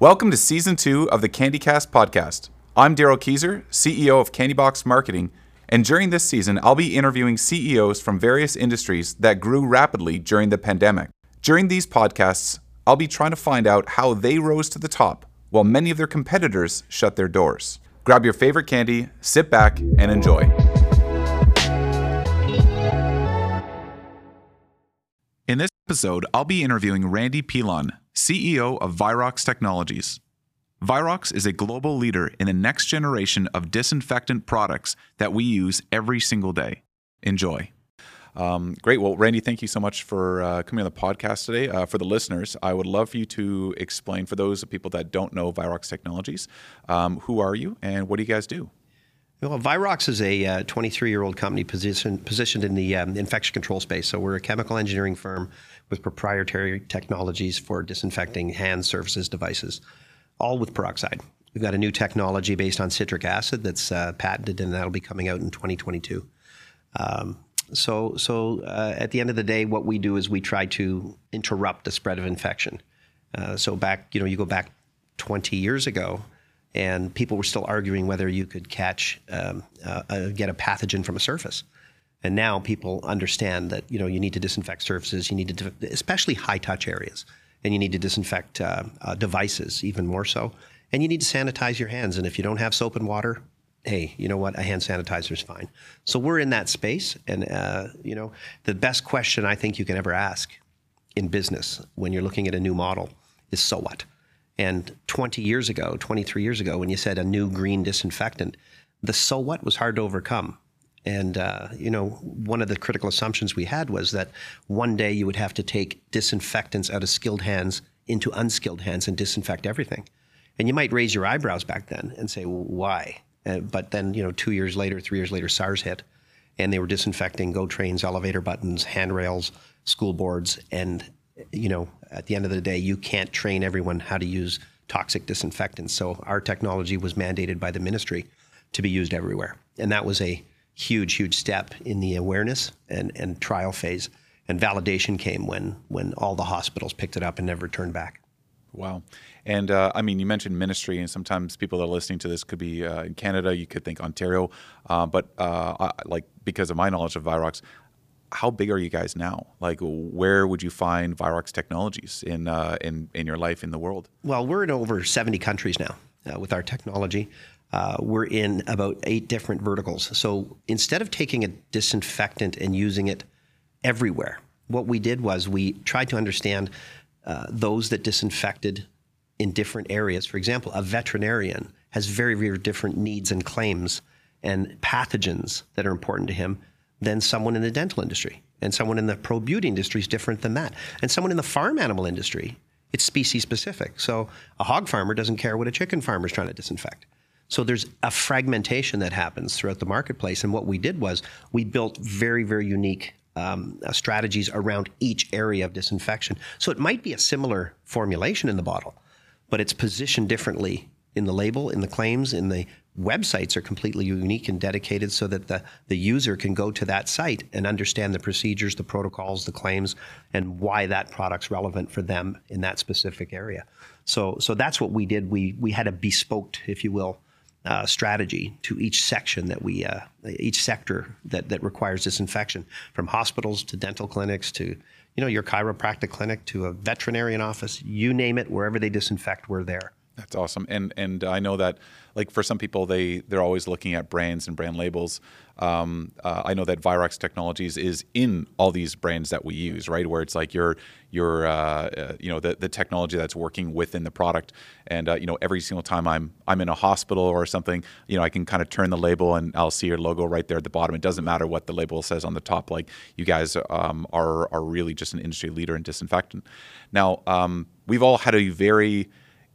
Welcome to season two of the CandyCast podcast. I'm Daryl Keyser, CEO of Candybox Marketing, and during this season, I'll be interviewing CEOs from various industries that grew rapidly during the pandemic. During these podcasts, I'll be trying to find out how they rose to the top while many of their competitors shut their doors. Grab your favorite candy, sit back, and enjoy. In this episode, I'll be interviewing Randy Pilon, CEO of Virox Technologies. Virox is a global leader in the next generation of disinfectant products that we use every single day. Enjoy. Um, great. Well, Randy, thank you so much for uh, coming on the podcast today. Uh, for the listeners, I would love for you to explain, for those people that don't know Virox Technologies, um, who are you and what do you guys do? Well, Virox is a 23 uh, year old company positioned, positioned in the um, infection control space. So we're a chemical engineering firm with proprietary technologies for disinfecting hand surfaces devices, all with peroxide. We've got a new technology based on citric acid that's uh, patented, and that'll be coming out in 2022. Um, so, so uh, at the end of the day, what we do is we try to interrupt the spread of infection. Uh, so back, you know, you go back 20 years ago, and people were still arguing whether you could catch, um, uh, uh, get a pathogen from a surface. And now people understand that you know you need to disinfect surfaces, you need to, especially high touch areas, and you need to disinfect uh, uh, devices even more so, and you need to sanitize your hands. And if you don't have soap and water, hey, you know what? A hand sanitizer is fine. So we're in that space, and uh, you know the best question I think you can ever ask in business when you're looking at a new model is so what. And 20 years ago, 23 years ago, when you said a new green disinfectant, the so what was hard to overcome and, uh, you know, one of the critical assumptions we had was that one day you would have to take disinfectants out of skilled hands into unskilled hands and disinfect everything. And you might raise your eyebrows back then and say, well, why? Uh, but then, you know, two years later, three years later, SARS hit, and they were disinfecting GO trains, elevator buttons, handrails, school boards. And, you know, at the end of the day, you can't train everyone how to use toxic disinfectants. So our technology was mandated by the ministry to be used everywhere. And that was a huge, huge step in the awareness and, and trial phase. And validation came when when all the hospitals picked it up and never turned back. Wow. And uh, I mean, you mentioned ministry, and sometimes people that are listening to this could be uh, in Canada. You could think Ontario, uh, but uh, I, like because of my knowledge of Virox, how big are you guys now? Like, where would you find Virox technologies in uh, in in your life in the world? Well, we're in over seventy countries now uh, with our technology uh, we're in about eight different verticals. So instead of taking a disinfectant and using it everywhere, what we did was we tried to understand uh, those that disinfected in different areas. For example, a veterinarian has very, very different needs and claims and pathogens that are important to him than someone in the dental industry. And someone in the pro beauty industry is different than that. And someone in the farm animal industry, it's species specific. So a hog farmer doesn't care what a chicken farmer is trying to disinfect. So there's a fragmentation that happens throughout the marketplace. And what we did was we built very, very unique um, uh, strategies around each area of disinfection. So it might be a similar formulation in the bottle, but it's positioned differently in the label, in the claims, in the websites are completely unique and dedicated so that the, the user can go to that site and understand the procedures, the protocols, the claims, and why that product's relevant for them in that specific area. So, so that's what we did. We, we had a bespoke, if you will, uh, strategy to each section that we, uh, each sector that, that requires disinfection, from hospitals to dental clinics to, you know, your chiropractic clinic to a veterinarian office, you name it, wherever they disinfect, we're there. That's awesome. And and I know that like for some people they they're always looking at brands and brand labels. Um, uh, I know that Virox Technologies is in all these brands that we use, right? Where it's like your your uh, uh, you know the, the technology that's working within the product, and uh, you know every single time I'm I'm in a hospital or something, you know I can kind of turn the label and I'll see your logo right there at the bottom. It doesn't matter what the label says on the top. Like you guys um, are are really just an industry leader in disinfectant. Now um, we've all had a very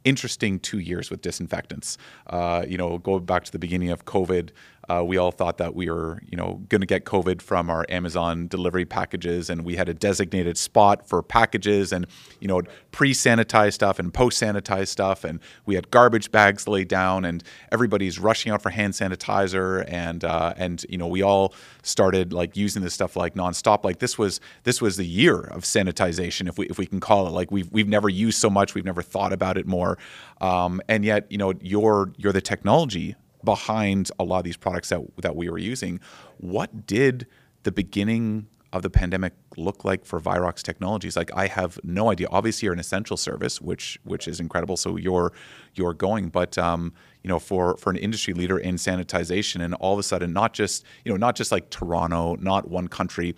interesting two years with disinfectants. Uh, you know, go back to the beginning of COVID, uh, we all thought that we were, you know, going to get COVID from our Amazon delivery packages, and we had a designated spot for packages, and you know, pre-sanitize stuff and post-sanitize stuff, and we had garbage bags laid down, and everybody's rushing out for hand sanitizer, and uh, and you know, we all started like using this stuff like nonstop. Like this was this was the year of sanitization, if we if we can call it. Like we've we've never used so much, we've never thought about it more, um, and yet you know, you're you're the technology behind a lot of these products that that we were using. What did the beginning of the pandemic look like for Virox Technologies? Like I have no idea. Obviously, you're an essential service, which which is incredible. So you're you're going, but um, you know, for for an industry leader in sanitization, and all of a sudden, not just you know, not just like Toronto, not one country,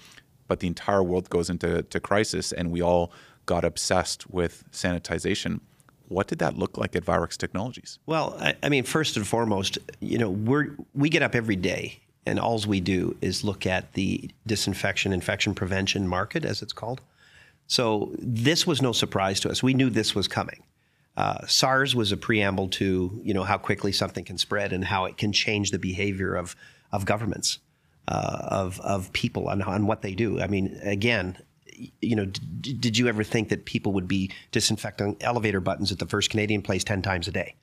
but the entire world goes into to crisis, and we all got obsessed with sanitization. What did that look like at Virox Technologies? Well, I, I mean, first and foremost, you know, we're we get up every day, and all we do is look at the disinfection, infection prevention market, as it's called. So this was no surprise to us. We knew this was coming. Uh, SARS was a preamble to you know how quickly something can spread and how it can change the behavior of of governments, uh, of of people on, on what they do. I mean, again, you know, d- did you ever think that people would be disinfecting elevator buttons at the First Canadian Place ten times a day?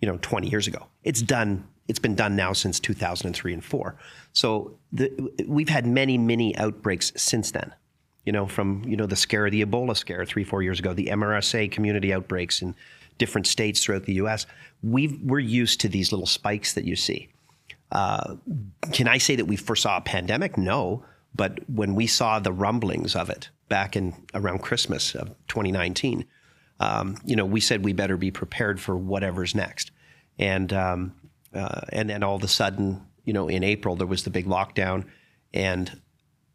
You know, 20 years ago. It's done. It's been done now since 2003 and four. So the, we've had many, many outbreaks since then. You know, from you know the scare, the Ebola scare three, four years ago, the MRSA community outbreaks in different states throughout the U.S. we we're used to these little spikes that you see. Uh, can I say that we foresaw a pandemic? No, but when we saw the rumblings of it back in around Christmas of 2019, um, you know, we said we better be prepared for whatever's next. And um, uh, and then all of a sudden, you know, in April there was the big lockdown, and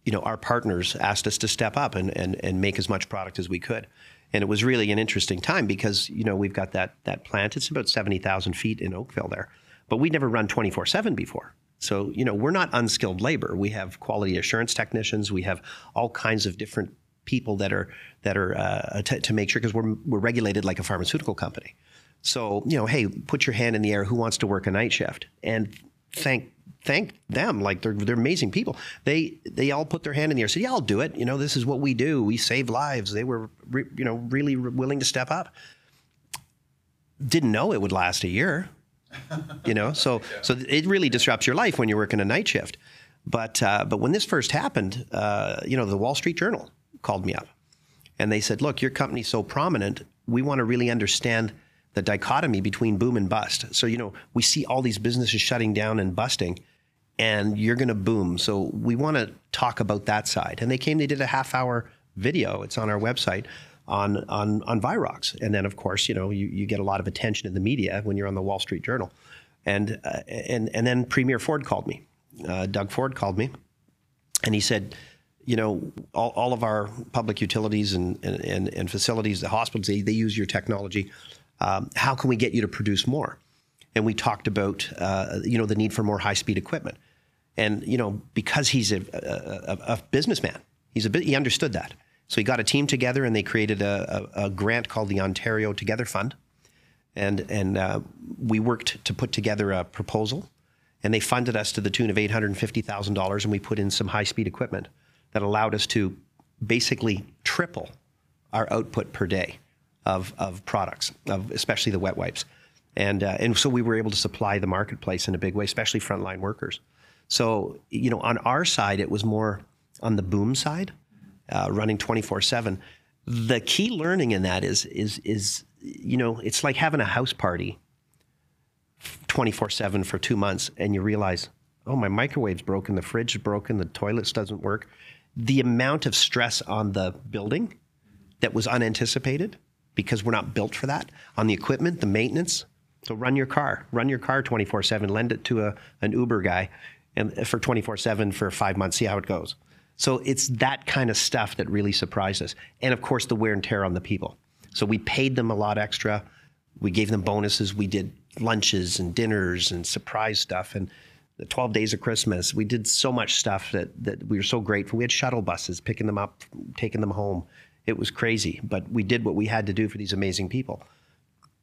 you know, our partners asked us to step up and and and make as much product as we could. And it was really an interesting time because you know we've got that that plant. It's about seventy thousand feet in Oakville there, but we'd never run twenty four seven before. So, you know, we're not unskilled labor. We have quality assurance technicians. We have all kinds of different people that are that are uh, t- to make sure because we're we're regulated like a pharmaceutical company. So, you know, hey, put your hand in the air. Who wants to work a night shift? And thank thank them. Like they're they're amazing people. They they all put their hand in the air. Said, yeah, I'll do it. You know, this is what we do. We save lives. They were re- you know really willing to step up. Didn't know it would last a year you know so so it really disrupts your life when you're working a night shift. But uh, but when this first happened uh, you know the wall street journal called me up and they said look your company's so prominent we want to really understand the dichotomy between boom and bust. So you know we see all these businesses shutting down and busting and you're going to boom. So we want to talk about that side. And they came they did a half hour video it's on our website on on on Virox. And then of course, you know, you, you get a lot of attention in the media when you're on the Wall Street Journal. And uh, and and then Premier Ford called me. Uh, Doug Ford called me, and he said, you know, all, all of our public utilities and, and, and facilities, the hospitals, they, they use your technology. Um, how can we get you to produce more? And we talked about, uh, you know, the need for more high speed equipment. And, you know, because he's a, a, a businessman, he's a he understood that. So he got a team together and they created a, a, a grant called the Ontario Together Fund. And, and uh, we worked to put together a proposal. And they funded us to the tune of $850,000. And we put in some high speed equipment that allowed us to basically triple our output per day of, of products, of especially the wet wipes. And, uh, and so we were able to supply the marketplace in a big way, especially frontline workers. So, you know, on our side, it was more on the boom side uh, running 24 7. The key learning in that is, is, is, you know, it's like having a house party 24 7 for two months and you realize, oh, my microwave's broken, the fridge is broken, the toilets doesn't work. The amount of stress on the building that was unanticipated because we're not built for that on the equipment, the maintenance. So run your car, run your car 24 7, lend it to a, an Uber guy and for 24 7 for five months, see how it goes. So it's that kind of stuff that really surprised us. And of course, the wear and tear on the people. So we paid them a lot extra. We gave them bonuses. We did lunches and dinners and surprise stuff. And the 12 days of Christmas, we did so much stuff that, that we were so grateful. We had shuttle buses picking them up, taking them home. It was crazy, but we did what we had to do for these amazing people.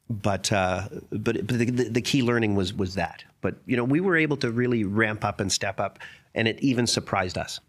but uh, but, but the, the key learning was was that. But you know, we were able to really ramp up and step up, and it even surprised us.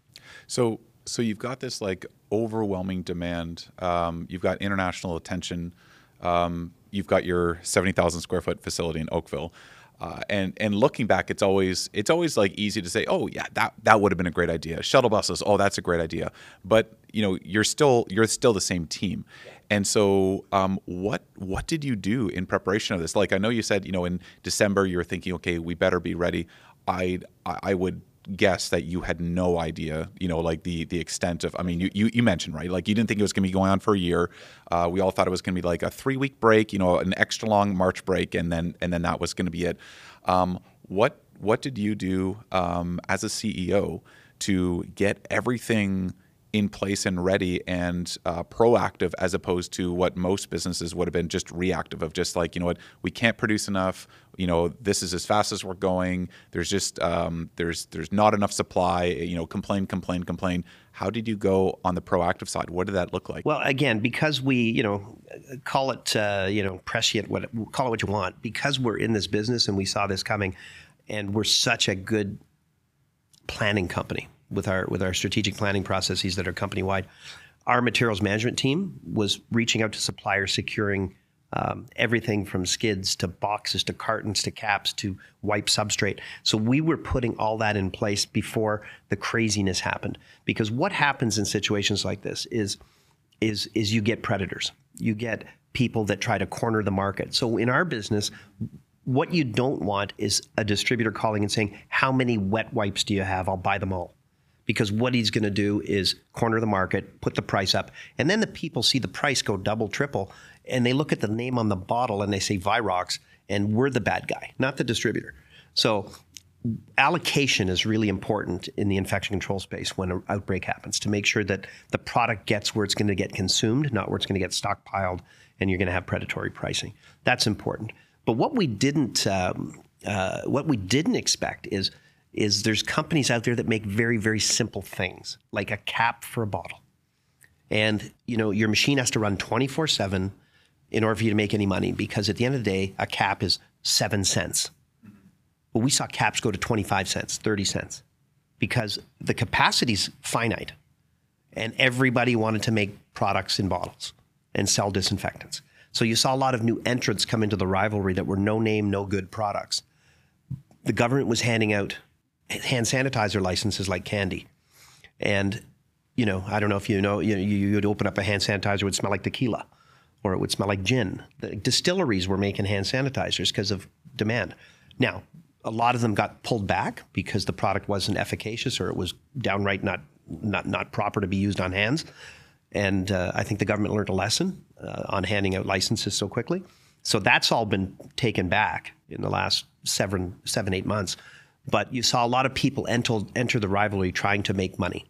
So so you've got this like overwhelming demand. Um, you've got international attention. Um, you've got your seventy thousand square foot facility in Oakville. Uh, and and looking back, it's always it's always like easy to say, oh yeah, that that would have been a great idea. Shuttle buses, oh that's a great idea. But you know, you're still you're still the same team. And so, um, what what did you do in preparation of this? Like, I know you said, you know, in December you were thinking, okay, we better be ready. I I would guess that you had no idea, you know, like the the extent of. I mean, you you, you mentioned right, like you didn't think it was going to be going on for a year. Uh, we all thought it was going to be like a three week break, you know, an extra long March break, and then and then that was going to be it. Um, what what did you do um, as a CEO to get everything? in place and ready and uh, proactive as opposed to what most businesses would have been just reactive of just like you know what we can't produce enough you know this is as fast as we're going. There's just um, there's there's not enough supply. You know complain complain complain. How did you go on the proactive side? What did that look like? Well again because we you know call it uh, you know prescient what call it what you want. Because we're in this business and we saw this coming and we're such a good planning company with our with our strategic planning processes that are company wide. Our materials management team was reaching out to suppliers, securing um, everything from skids to boxes to cartons to caps to wipe substrate. So we were putting all that in place before the craziness happened. Because what happens in situations like this is is is you get predators. You get people that try to corner the market. So in our business, what you don't want is a distributor calling and saying, "How many wet wipes do you have? I'll buy them all." because what he's going to do is corner the market, put the price up, and then the people see the price go double, triple, and they look at the name on the bottle and they say Virox, and we're the bad guy, not the distributor. So allocation is really important in the infection control space when an outbreak happens to make sure that the product gets where it's going to get consumed, not where it's going to get stockpiled, and you're going to have predatory pricing. That's important. But what we didn't, um, uh, what we didn't expect is is there's companies out there that make very very simple things like a cap for a bottle and you know your machine has to run 24/7 in order for you to make any money because at the end of the day a cap is 7 cents. Well we saw caps go to 25 cents 30 cents because the capacity's finite and everybody wanted to make products in bottles and sell disinfectants. So you saw a lot of new entrants come into the rivalry that were no name no good products. The government was handing out hand sanitizer licenses like candy. And, you know, I don't know if you know, you, you would open up a hand sanitizer, it would smell like tequila or it would smell like gin. The distilleries were making hand sanitizers because of demand. Now, a lot of them got pulled back because the product wasn't efficacious or it was downright not not not proper to be used on hands. And uh, I think the government learned a lesson uh, on handing out licenses so quickly. So that's all been taken back in the last seven, seven, eight months. But you saw a lot of people enter, enter the rivalry trying to make money.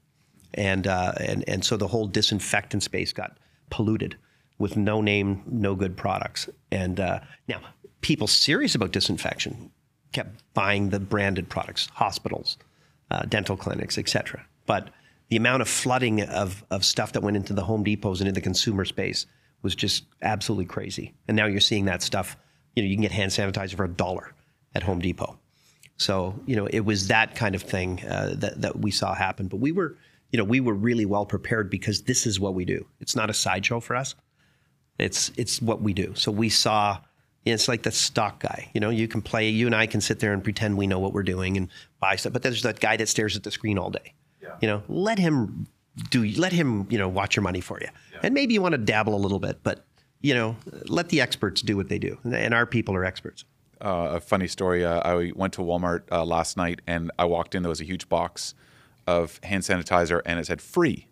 And, uh, and, and so the whole disinfectant space got polluted with no name, no good products. And uh, now, people serious about disinfection kept buying the branded products, hospitals, uh, dental clinics, etc. But the amount of flooding of, of stuff that went into the Home Depots and into the consumer space was just absolutely crazy. And now you're seeing that stuff. You know, you can get hand sanitizer for a dollar at Home Depot. So you know, it was that kind of thing uh, that that we saw happen. But we were, you know, we were really well prepared because this is what we do. It's not a sideshow for us. It's it's what we do. So we saw. It's like the stock guy. You know, you can play. You and I can sit there and pretend we know what we're doing and buy stuff. But there's that guy that stares at the screen all day. Yeah. You know, let him do. Let him. You know, watch your money for you. Yeah. And maybe you want to dabble a little bit, but you know, let the experts do what they do. And our people are experts uh, a funny story. Uh, I went to Walmart uh, last night and I walked in. There was a huge box of hand sanitizer and it said free.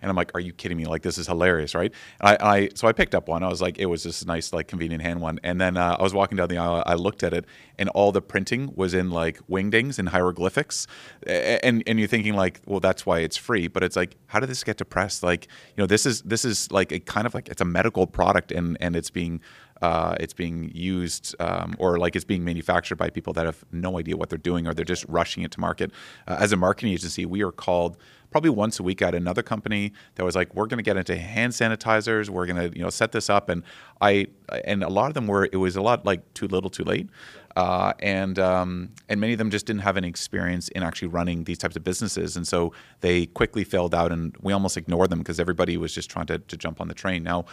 And I'm like, "Are you kidding me? Like this is hilarious, right?" I, I so I picked up one. I was like, it was just a nice, like convenient hand one. And then uh, I was walking down the aisle. I looked at it, and all the printing was in like wingdings and hieroglyphics. And and you're thinking like, well, that's why it's free. But it's like, how did this get to press? Like, you know, this is this is like a kind of like it's a medical product, and and it's being uh, it's being used um, or like it's being manufactured by people that have no idea what they're doing or they're just rushing it to market. Uh, as a marketing agency, we are called probably once a week at another company that was like, we're going to get into hand sanitizers. We're going to you know set this up, and I and a lot of them were it was a lot like too little, too late. Uh, and um, and many of them just didn't have any experience in actually running these types of businesses, and so they quickly failed out, and we almost ignored them because everybody was just trying to, to jump on the train. Now,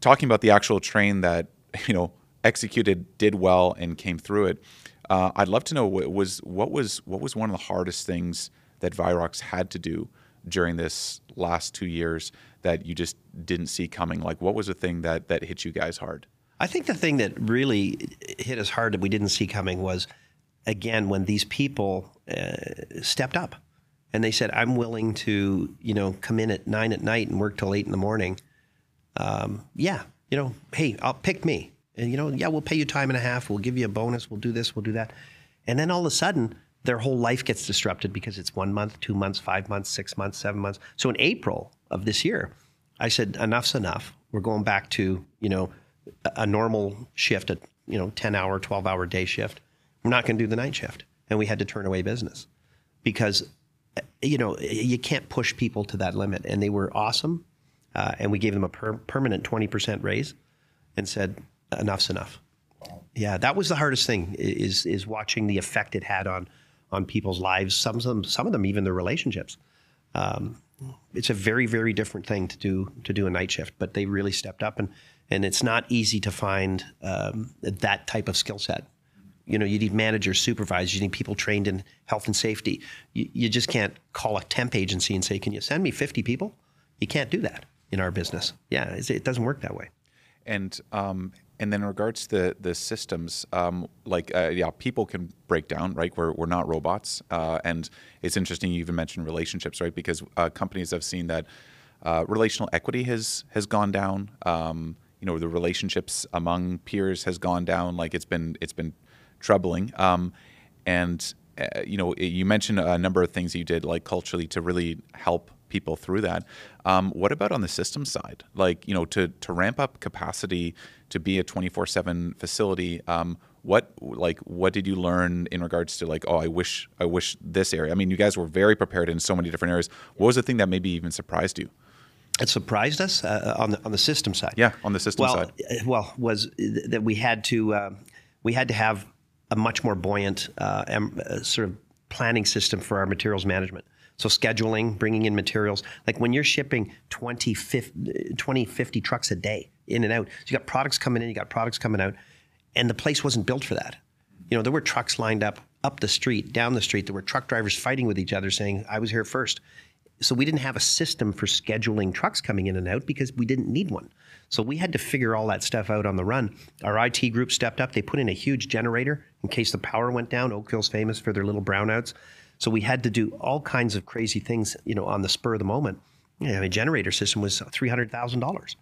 talking about the actual train that you know executed, did well, and came through it, uh, I'd love to know what was what was what was one of the hardest things that Virox had to do during this last two years that you just didn't see coming. Like, what was the thing that that hit you guys hard? I think the thing that really hit us hard that we didn't see coming was, again, when these people uh, stepped up and they said, "I'm willing to, you know, come in at nine at night and work till eight in the morning." Um, yeah, you know, hey, I'll pick me, and you know, yeah, we'll pay you time and a half. We'll give you a bonus. We'll do this. We'll do that, and then all of a sudden, their whole life gets disrupted because it's one month, two months, five months, six months, seven months. So in April of this year, I said, "Enough's enough. We're going back to, you know." a normal shift, a you know, 10 hour, 12 hour day shift. We're not going to do the night shift. And we had to turn away business because, you know, you can't push people to that limit. And they were awesome. Uh, and we gave them a per- permanent 20% raise and said, enough's enough. Yeah, that was the hardest thing is, is watching the effect it had on, on people's lives, some of them, some of them even their relationships. Um, it's a very, very different thing to do, to do a night shift, but they really stepped up and, and it's not easy to find um, that type of skill set. You know, you need managers, supervisors, you need people trained in health and safety. You, you just can't call a temp agency and say, "Can you send me 50 people?" You can't do that in our business. Yeah, it doesn't work that way. And um, and then in regards to the, the systems, um, like uh, yeah, people can break down, right? We're, we're not robots, uh, and it's interesting. You even mentioned relationships, right? Because uh, companies have seen that uh, relational equity has has gone down. Um, you know the relationships among peers has gone down. Like it's been it's been troubling. Um, and uh, you know you mentioned a number of things you did like culturally to really help people through that. Um, what about on the system side? Like you know to to ramp up capacity to be a twenty four seven facility. Um, what like what did you learn in regards to like oh I wish I wish this area. I mean you guys were very prepared in so many different areas. What was the thing that maybe even surprised you? it surprised us uh, on the on the system side. Yeah, on the system well, side. Uh, well, was that we had to uh, we had to have a much more buoyant uh, uh, sort of planning system for our materials management. So scheduling, bringing in materials, like when you're shipping 20, 50, 20, 50 trucks a day in and out, so you got products coming in, you got products coming out, and the place wasn't built for that. You know, there were trucks lined up up the street, down the street. There were truck drivers fighting with each other, saying, "I was here first so we didn't have a system for scheduling trucks coming in and out because we didn't need one. So we had to figure all that stuff out on the run. Our IT group stepped up. They put in a huge generator in case the power went down. Oakville's famous for their little brownouts. So we had to do all kinds of crazy things, you know, on the spur of the moment. You know, a generator system was three hundred thousand dollars.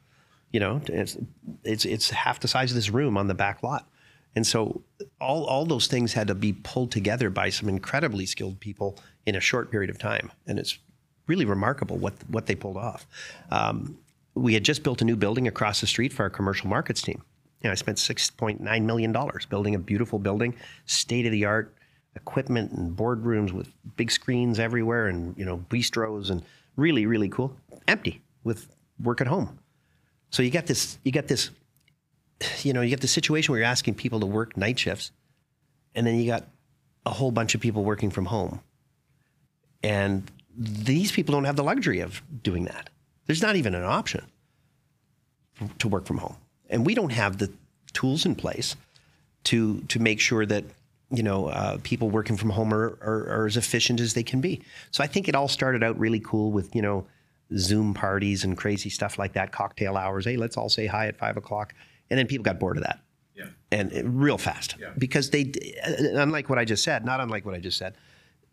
You know, it's, it's it's half the size of this room on the back lot. And so all, all those things had to be pulled together by some incredibly skilled people in a short period of time. And it's really remarkable what what they pulled off. Um, we had just built a new building across the street for our commercial markets team. You know, I spent six point nine million dollars building a beautiful building, state of the art equipment and boardrooms with big screens everywhere, and you know bistros and really really cool. Empty with work at home. So you got this you got this you know you get the situation where you're asking people to work night shifts, and then you got a whole bunch of people working from home, and these people don't have the luxury of doing that. There's not even an option to work from home. And we don't have the tools in place to, to make sure that you know, uh, people working from home are, are, are, as efficient as they can be. So I think it all started out really cool with, you know, Zoom parties and crazy stuff like that, cocktail hours. Hey, let's all say hi at five o'clock. And then people got bored of that. Yeah. And uh, real fast. Yeah. Because they, uh, unlike what I just said, not unlike what I just said,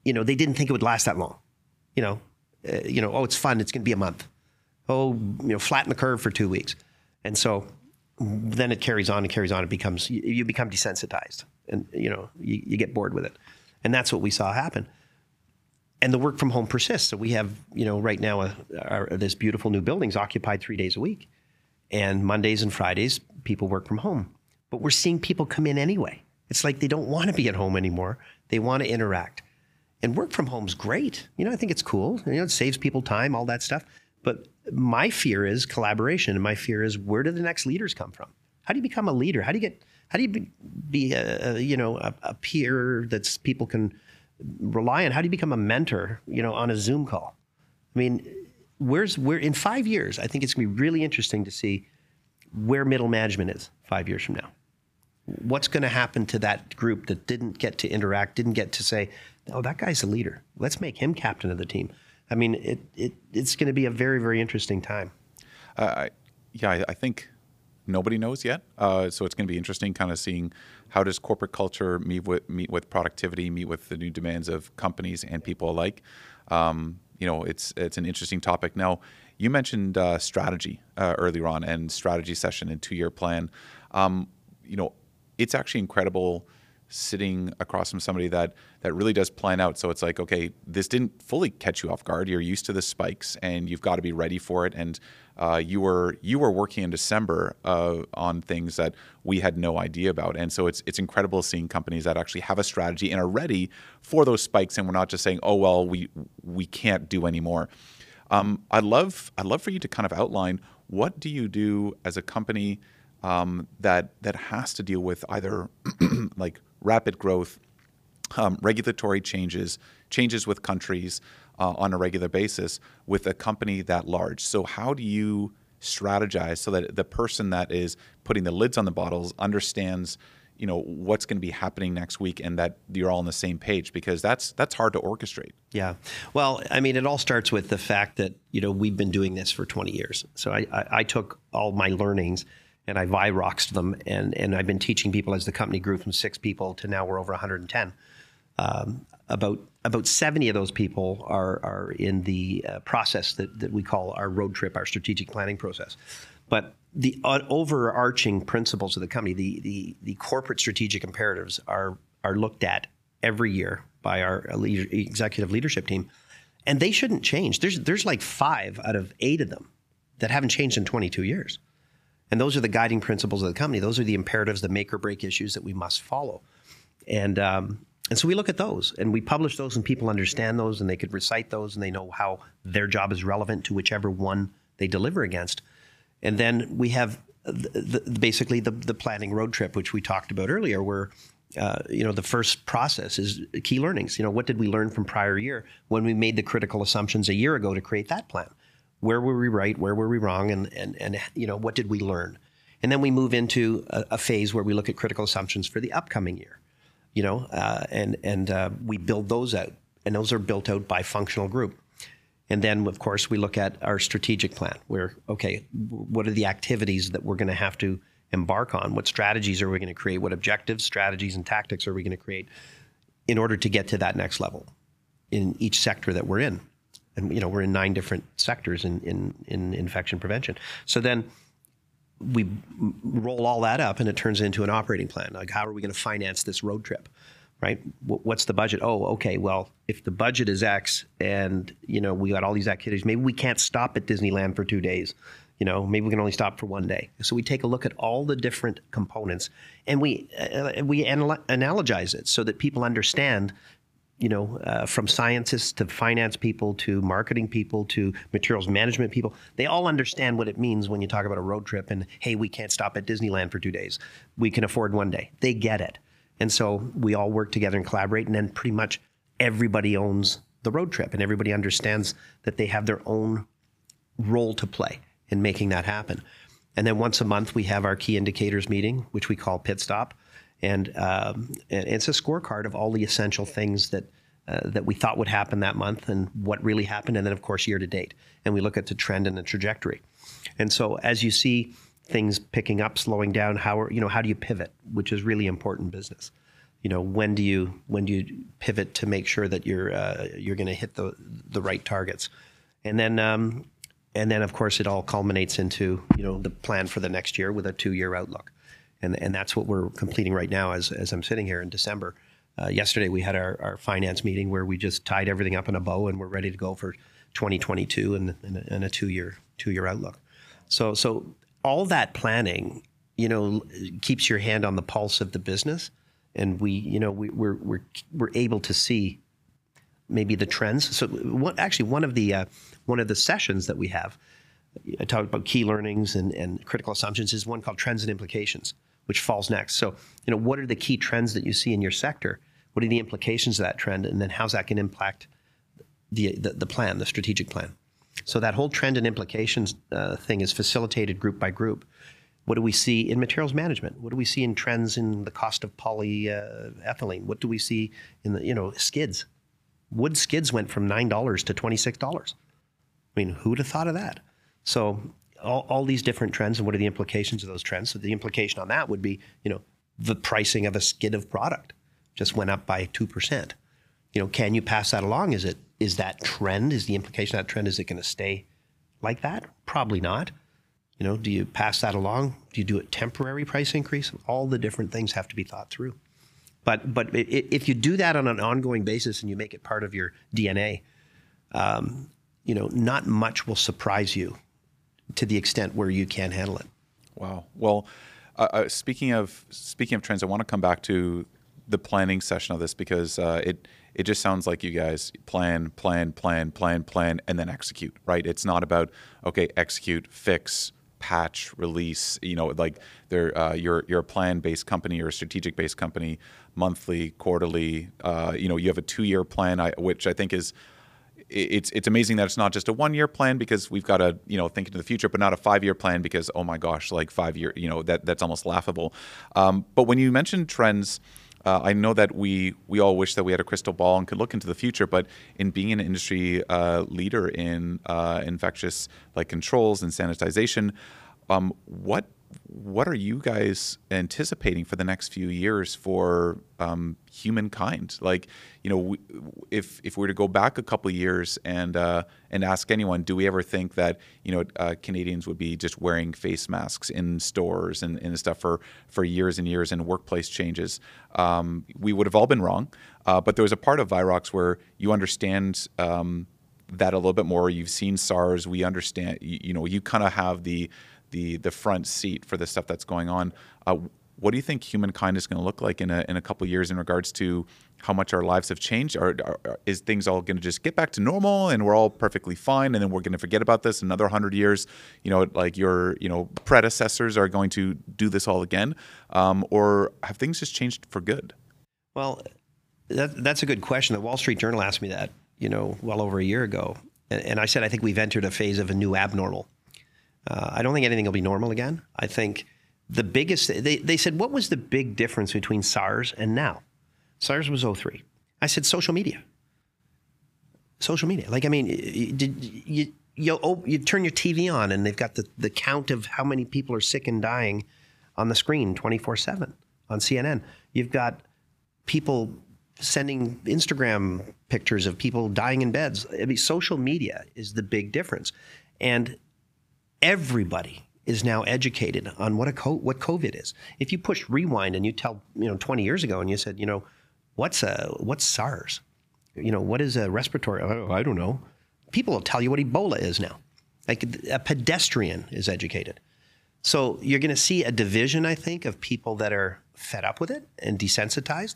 you know, they didn't think it would last that long you know, uh, you know, oh, it's fun. It's going to be a month. Oh, you know, flatten the curve for two weeks, and so then it carries on and carries on. It becomes you, you become desensitized, and you know, you, you get bored with it, and that's what we saw happen. And the work from home persists. So we have, you know, right now, uh, our, this beautiful new building's occupied three days a week, and Mondays and Fridays people work from home. But we're seeing people come in anyway. It's like they don't want to be at home anymore. They want to interact And work from home's great. You know, I think it's cool. You know, it saves people time, all that stuff. But my fear is collaboration, and my fear is where do the next leaders come from? How do you become a leader? How do you get? How do you be, be a, a, you know a, a peer that people can rely on? How do you become a mentor? You know, on a Zoom call. I mean, where's where in five years? I think it's to be really interesting to see where middle management is five years from now. What's going to happen to that group that didn't get to interact, didn't get to say, "Oh, that guy's a leader. Let's make him captain of the team." I mean, it, it it's going to be a very very interesting time. Uh, yeah, I, I, think nobody knows yet. Uh, so it's going to be interesting, kind of seeing how does corporate culture meet with meet with productivity, meet with the new demands of companies and people alike. Um, you know, it's it's an interesting topic. Now, you mentioned uh, strategy uh, earlier on and strategy session and two year plan. Um, you know, it's actually incredible sitting across from somebody that that really does plan out. So it's like, okay, this didn't fully catch you off guard. You're used to the spikes, and you've got to be ready for it. And uh, you were you were working in December uh, on things that we had no idea about. And so it's it's incredible seeing companies that actually have a strategy and are ready for those spikes, and we're not just saying, oh well, we we can't do anymore. Um, I'd love I'd love for you to kind of outline what do you do as a company um, that that has to deal with either like rapid growth, um, regulatory changes, changes with countries uh, on a regular basis with a company that large. So, how do you strategize so that the person that is putting the lids on the bottles understands? you know what's going to be happening next week and that you're all on the same page because that's that's hard to orchestrate yeah well i mean it all starts with the fact that you know we've been doing this for 20 years so i, I, I took all my learnings and I Viroxed them. And, and I've been teaching people as the company grew from six people to now we're over 110. Um, about about 70 of those people are, are in the uh, process that, that we call our road trip, our strategic planning process. But the uh, overarching principles of the company, the, the, the corporate strategic imperatives, are, are looked at every year by our executive leadership team. And they shouldn't change. There's, there's like five out of eight of them that haven't changed in 22 years. And those are the guiding principles of the company. Those are the imperatives, the make or break issues that we must follow. And um, and so we look at those and we publish those, and people understand those, and they could recite those, and they know how their job is relevant to whichever one they deliver against. And then we have the, the, basically the, the planning road trip, which we talked about earlier, where uh, you know the first process is key learnings. You know, what did we learn from prior year when we made the critical assumptions a year ago to create that plan? where were we right, where were we wrong, and and and you know what did we learn, and then we move into a, a phase where we look at critical assumptions for the upcoming year, you know, uh, and and uh, we build those out, and those are built out by functional group. And then, of course, we look at our strategic plan where, okay, what are the activities that we're going to have to embark on? What strategies are we going to create? What objectives, strategies, and tactics are we going to create in order to get to that next level in each sector that we're in? and you know we're in nine different sectors in, in, in infection prevention. So then we roll all that up and it turns into an operating plan. Like how are we going to finance this road trip? Right? What's the budget? Oh, okay. Well, if the budget is X and you know we got all these activities, maybe we can't stop at Disneyland for two days. You know, maybe we can only stop for one day. So we take a look at all the different components and we uh, we anal- analogize it so that people understand you know, uh, from scientists to finance people to marketing people to materials management people, they all understand what it means when you talk about a road trip and, hey, we can't stop at Disneyland for two days. We can afford one day. They get it. And so we all work together and collaborate, and then pretty much everybody owns the road trip and everybody understands that they have their own role to play in making that happen. And then once a month, we have our key indicators meeting, which we call Pit Stop and, um, it's a scorecard of all the essential things that uh, that we thought would happen that month and what really happened, and then of course year to date, and we look at the trend and the trajectory. And so as you see things picking up, slowing down, how are, you know how do you pivot, which is really important business. You know when do you when do you pivot to make sure that you're uh, you're going to hit the the right targets, and then um, and then of course it all culminates into you know the plan for the next year with a two year outlook and and that's what we're completing right now as as I'm sitting here in December. Uh, yesterday we had our, our finance meeting where we just tied everything up in a bow and we're ready to go for 2022 and, and, a, two year two year outlook. So so all that planning, you know, keeps your hand on the pulse of the business, and we you know we, we're we're we're able to see maybe the trends. So what, actually one of the uh, one of the sessions that we have, I talked about key learnings and, and critical assumptions is one called trends and implications, which falls next. So you know what are the key trends that you see in your sector? What are the implications of that trend, and then how's that going to impact the, the, the plan, the strategic plan? So that whole trend and implications uh, thing is facilitated group by group. What do we see in materials management? What do we see in trends in the cost of polyethylene? What do we see in the you know skids? Wood skids went from nine dollars to twenty six dollars. I mean, who'd have thought of that? So all, all these different trends and what are the implications of those trends? So the implication on that would be, you know, the pricing of a skid of product just went up by two percent. You know, can you pass that along? Is it is that trend? Is the implication of that trend? Is it going to stay like that? Probably not. You know, do you pass that along? Do you do a temporary price increase? All the different things have to be thought through. But but if you do that on an ongoing basis and you make it part of your DNA, um, you know, not much will surprise you to the extent where you can handle it. Wow. Well, uh, uh, speaking of speaking of trends, I want to come back to the planning session of this because uh, it it just sounds like you guys plan, plan, plan, plan, plan, and then execute. Right? It's not about okay, execute, fix, patch, release. You know, like they're uh, you're you're a plan based company or a strategic based company, monthly, quarterly. Uh, you know, you have a two year plan, I, which I think is it's it's amazing that it's not just a one year plan because we've got to you know think into the future, but not a five year plan because oh my gosh, like five year you know that that's almost laughable. Um, but when you mentioned trends. Uh, I know that we we all wish that we had a crystal ball and could look into the future, but in being an industry uh, leader in uh, infectious like controls and sanitization, um, what what are you guys anticipating for the next few years for um, humankind? Like, you know, if if we were to go back a couple years and uh, and ask anyone, do we ever think that you know uh, Canadians would be just wearing face masks in stores and, and stuff for for years and years and workplace changes? Um, we would have all been wrong. Uh, but there was a part of Virox where you understand. Um, that a little bit more. You've seen SARS. We understand. You, you know, you kind of have the the the front seat for the stuff that's going on. Uh, what do you think humankind is going to look like in a in a couple years in regards to how much our lives have changed? Or, or is things all going to just get back to normal and we're all perfectly fine, and then we're going to forget about this another hundred years? You know, like your you know predecessors are going to do this all again, um, or have things just changed for good? Well, that, that's a good question. The Wall Street Journal asked me that, you know, well over a year ago, and, and I said I think we've entered a phase of a new abnormal uh, I don't think anything will be normal again. I think the biggest, they, they said, what was the big difference between SARS and now? SARS was 03. I said, social media. Social media. Like, I mean, did you, you, oh, you turn your TV on and they've got the, the count of how many people are sick and dying on the screen 24 7 on CNN. You've got people sending Instagram pictures of people dying in beds. I mean, social media is the big difference. And everybody is now educated on what a co- what COVID is. If you push rewind and you tell you know 20 years ago and you said you know what's a what's SARS, you know what is a respiratory? Oh, I don't know. People will tell you what Ebola is now. Like a pedestrian is educated. So you're going to see a division, I think, of people that are fed up with it and desensitized.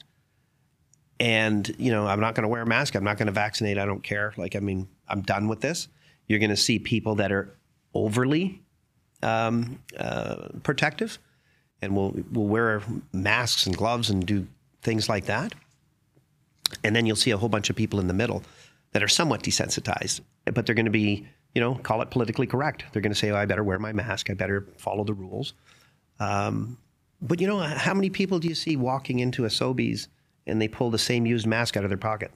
And you know, I'm not going to wear a mask. I'm not going to vaccinate. I don't care. Like, I mean, I'm done with this. You're going to see people that are overly um, uh, protective, and we'll we'll wear masks and gloves and do things like that. And then you'll see a whole bunch of people in the middle that are somewhat desensitized, but they're going to be, you know, call it politically correct. They're going to say, oh, I better wear my mask. I better follow the rules. Um, but you know, how many people do you see walking into a Sobeys and they pull the same used mask out of their pocket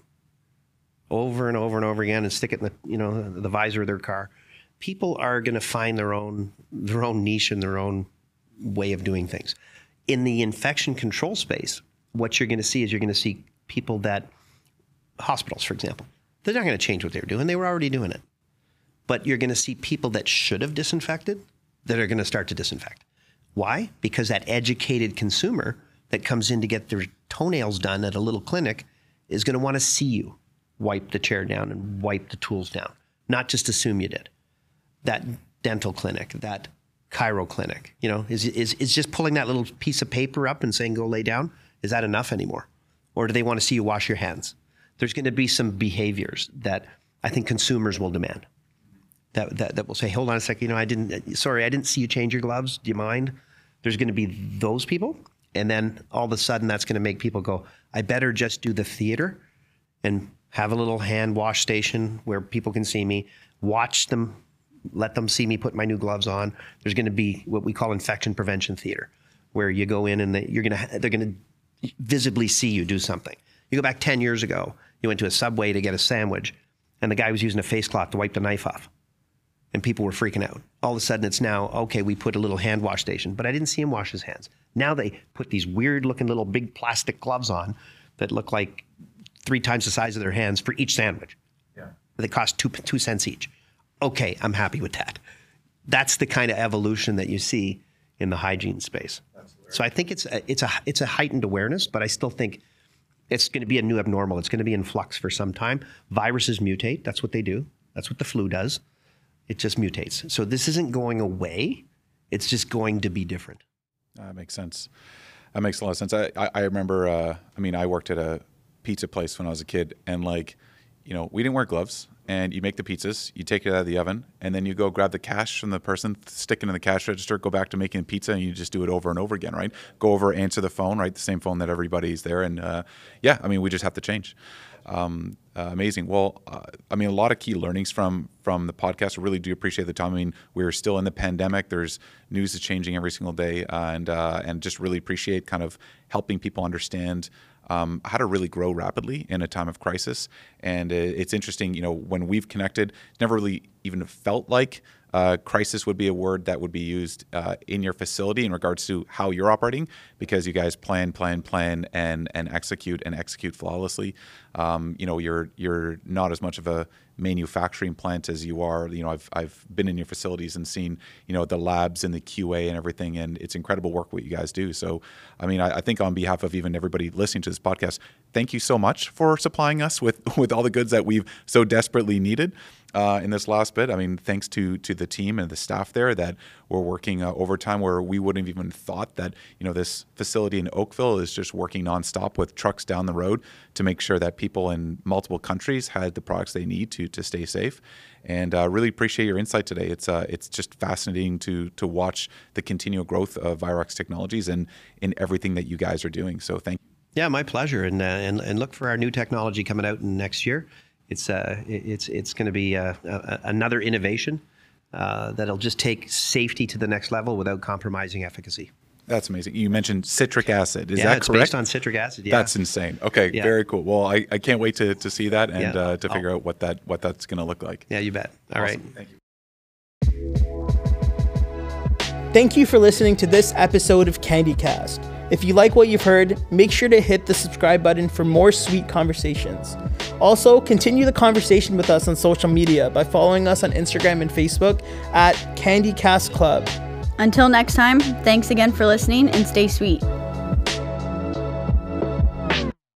over and over and over again and stick it in the, you know, the visor of their car? People are going to find their own their own niche and their own way of doing things. In the infection control space, what you're going to see is you're going to see people that hospitals, for example, they're not going to change what they're doing. They were already doing it. But you're going to see people that should have disinfected that are going to start to disinfect. Why? Because that educated consumer that comes in to get their toenails done at a little clinic is going to want to see you wipe the chair down and wipe the tools down, not just assume you did that dental clinic, that chiro clinic? You know, is, is, is just pulling that little piece of paper up and saying, go lay down, is that enough anymore? Or do they want to see you wash your hands? there's going to be some behaviors that I think consumers will demand. That, that, that will say, hold on a second, you know, I didn't, sorry, I didn't see you change your gloves. Do you mind? There's going to be those people. And then all of a sudden, that's going to make people go, I better just do the theater and have a little hand wash station where people can see me, watch them, let them see me put my new gloves on. There's going to be what we call infection prevention theater, where you go in and they, you're going to, they're going to visibly see you do something. You go back 10 years ago, you went to a subway to get a sandwich, and the guy was using a face cloth to wipe the knife off. And people were freaking out. All of a sudden, it's now, okay, we put a little hand wash station, but I didn't see him wash his hands. Now they put these weird looking little big plastic gloves on that look like three times the size of their hands for each sandwich. Yeah. They cost two, two cents each. Okay, I'm happy with that. That's the kind of evolution that you see in the hygiene space. So I think it's a, it's a it's a heightened awareness, but I still think it's going to be a new abnormal. It's going to be in flux for some time. Viruses mutate. That's what they do. That's what the flu does. It just mutates. So this isn't going away. It's just going to be different. That makes sense. That makes a lot of sense. I, I, I remember, uh, I mean, I worked at a pizza place when I was a kid, and like, you know, we didn't wear gloves and you make the pizzas, you take it out of the oven, and then you go grab the cash from the person, stick it in the cash register, go back to making pizza, and you just do it over and over again, right? Go over, answer the phone, right? The same phone that everybody's there, and uh, yeah, I mean, we just have to change. Um, uh, amazing. Well, uh, I mean, a lot of key learnings from from the podcast. I really do appreciate the time. I mean, we're still in the pandemic. There's news is changing every single day, uh, and uh, and just really appreciate kind of helping people understand um, how to really grow rapidly in a time of crisis. And it's interesting, you know, when we've connected, it's never really even felt like uh, crisis would be a word that would be used uh, in your facility in regards to how you're operating because you guys plan, plan, plan, and and execute and execute flawlessly. Um, you know, you're you're not as much of a manufacturing plant as you are. You know, I've I've been in your facilities and seen you know the labs and the QA and everything, and it's incredible work what you guys do. So, I mean, I, I think on behalf of even everybody listening to this podcast, thank you so much for supplying us with with all the goods that we've so desperately needed uh, in this last bit. I mean, thanks to to the team and the staff there that were working uh, overtime where we wouldn't have even thought that you know this facility in Oakville is just working nonstop with trucks down the road to make sure that people in multiple countries had the products they need to to stay safe. And uh, really appreciate your insight today. It's uh, it's just fascinating to to watch the continual growth of Virox Technologies and in everything that you guys are doing. So thank you. Yeah, my pleasure. And, uh, and and look for our new technology coming out next year it's uh, it's it's going to be uh, another innovation uh, that'll just take safety to the next level without compromising efficacy. That's amazing. You mentioned citric acid. Is yeah, that it's correct? based on citric acid. Yeah. That's insane. Okay, yeah. very cool. Well, I, I can't wait to, to see that and yeah. uh, to figure out what that what that's going to look like. Yeah, you bet. All awesome. right. Thank you. Thank you for listening to this episode of CandyCast. If you like what you've heard, make sure to hit the subscribe button for more sweet conversations. Also, continue the conversation with us on social media by following us on Instagram and Facebook at CandyCast Club. Until next time, thanks again for listening and stay sweet.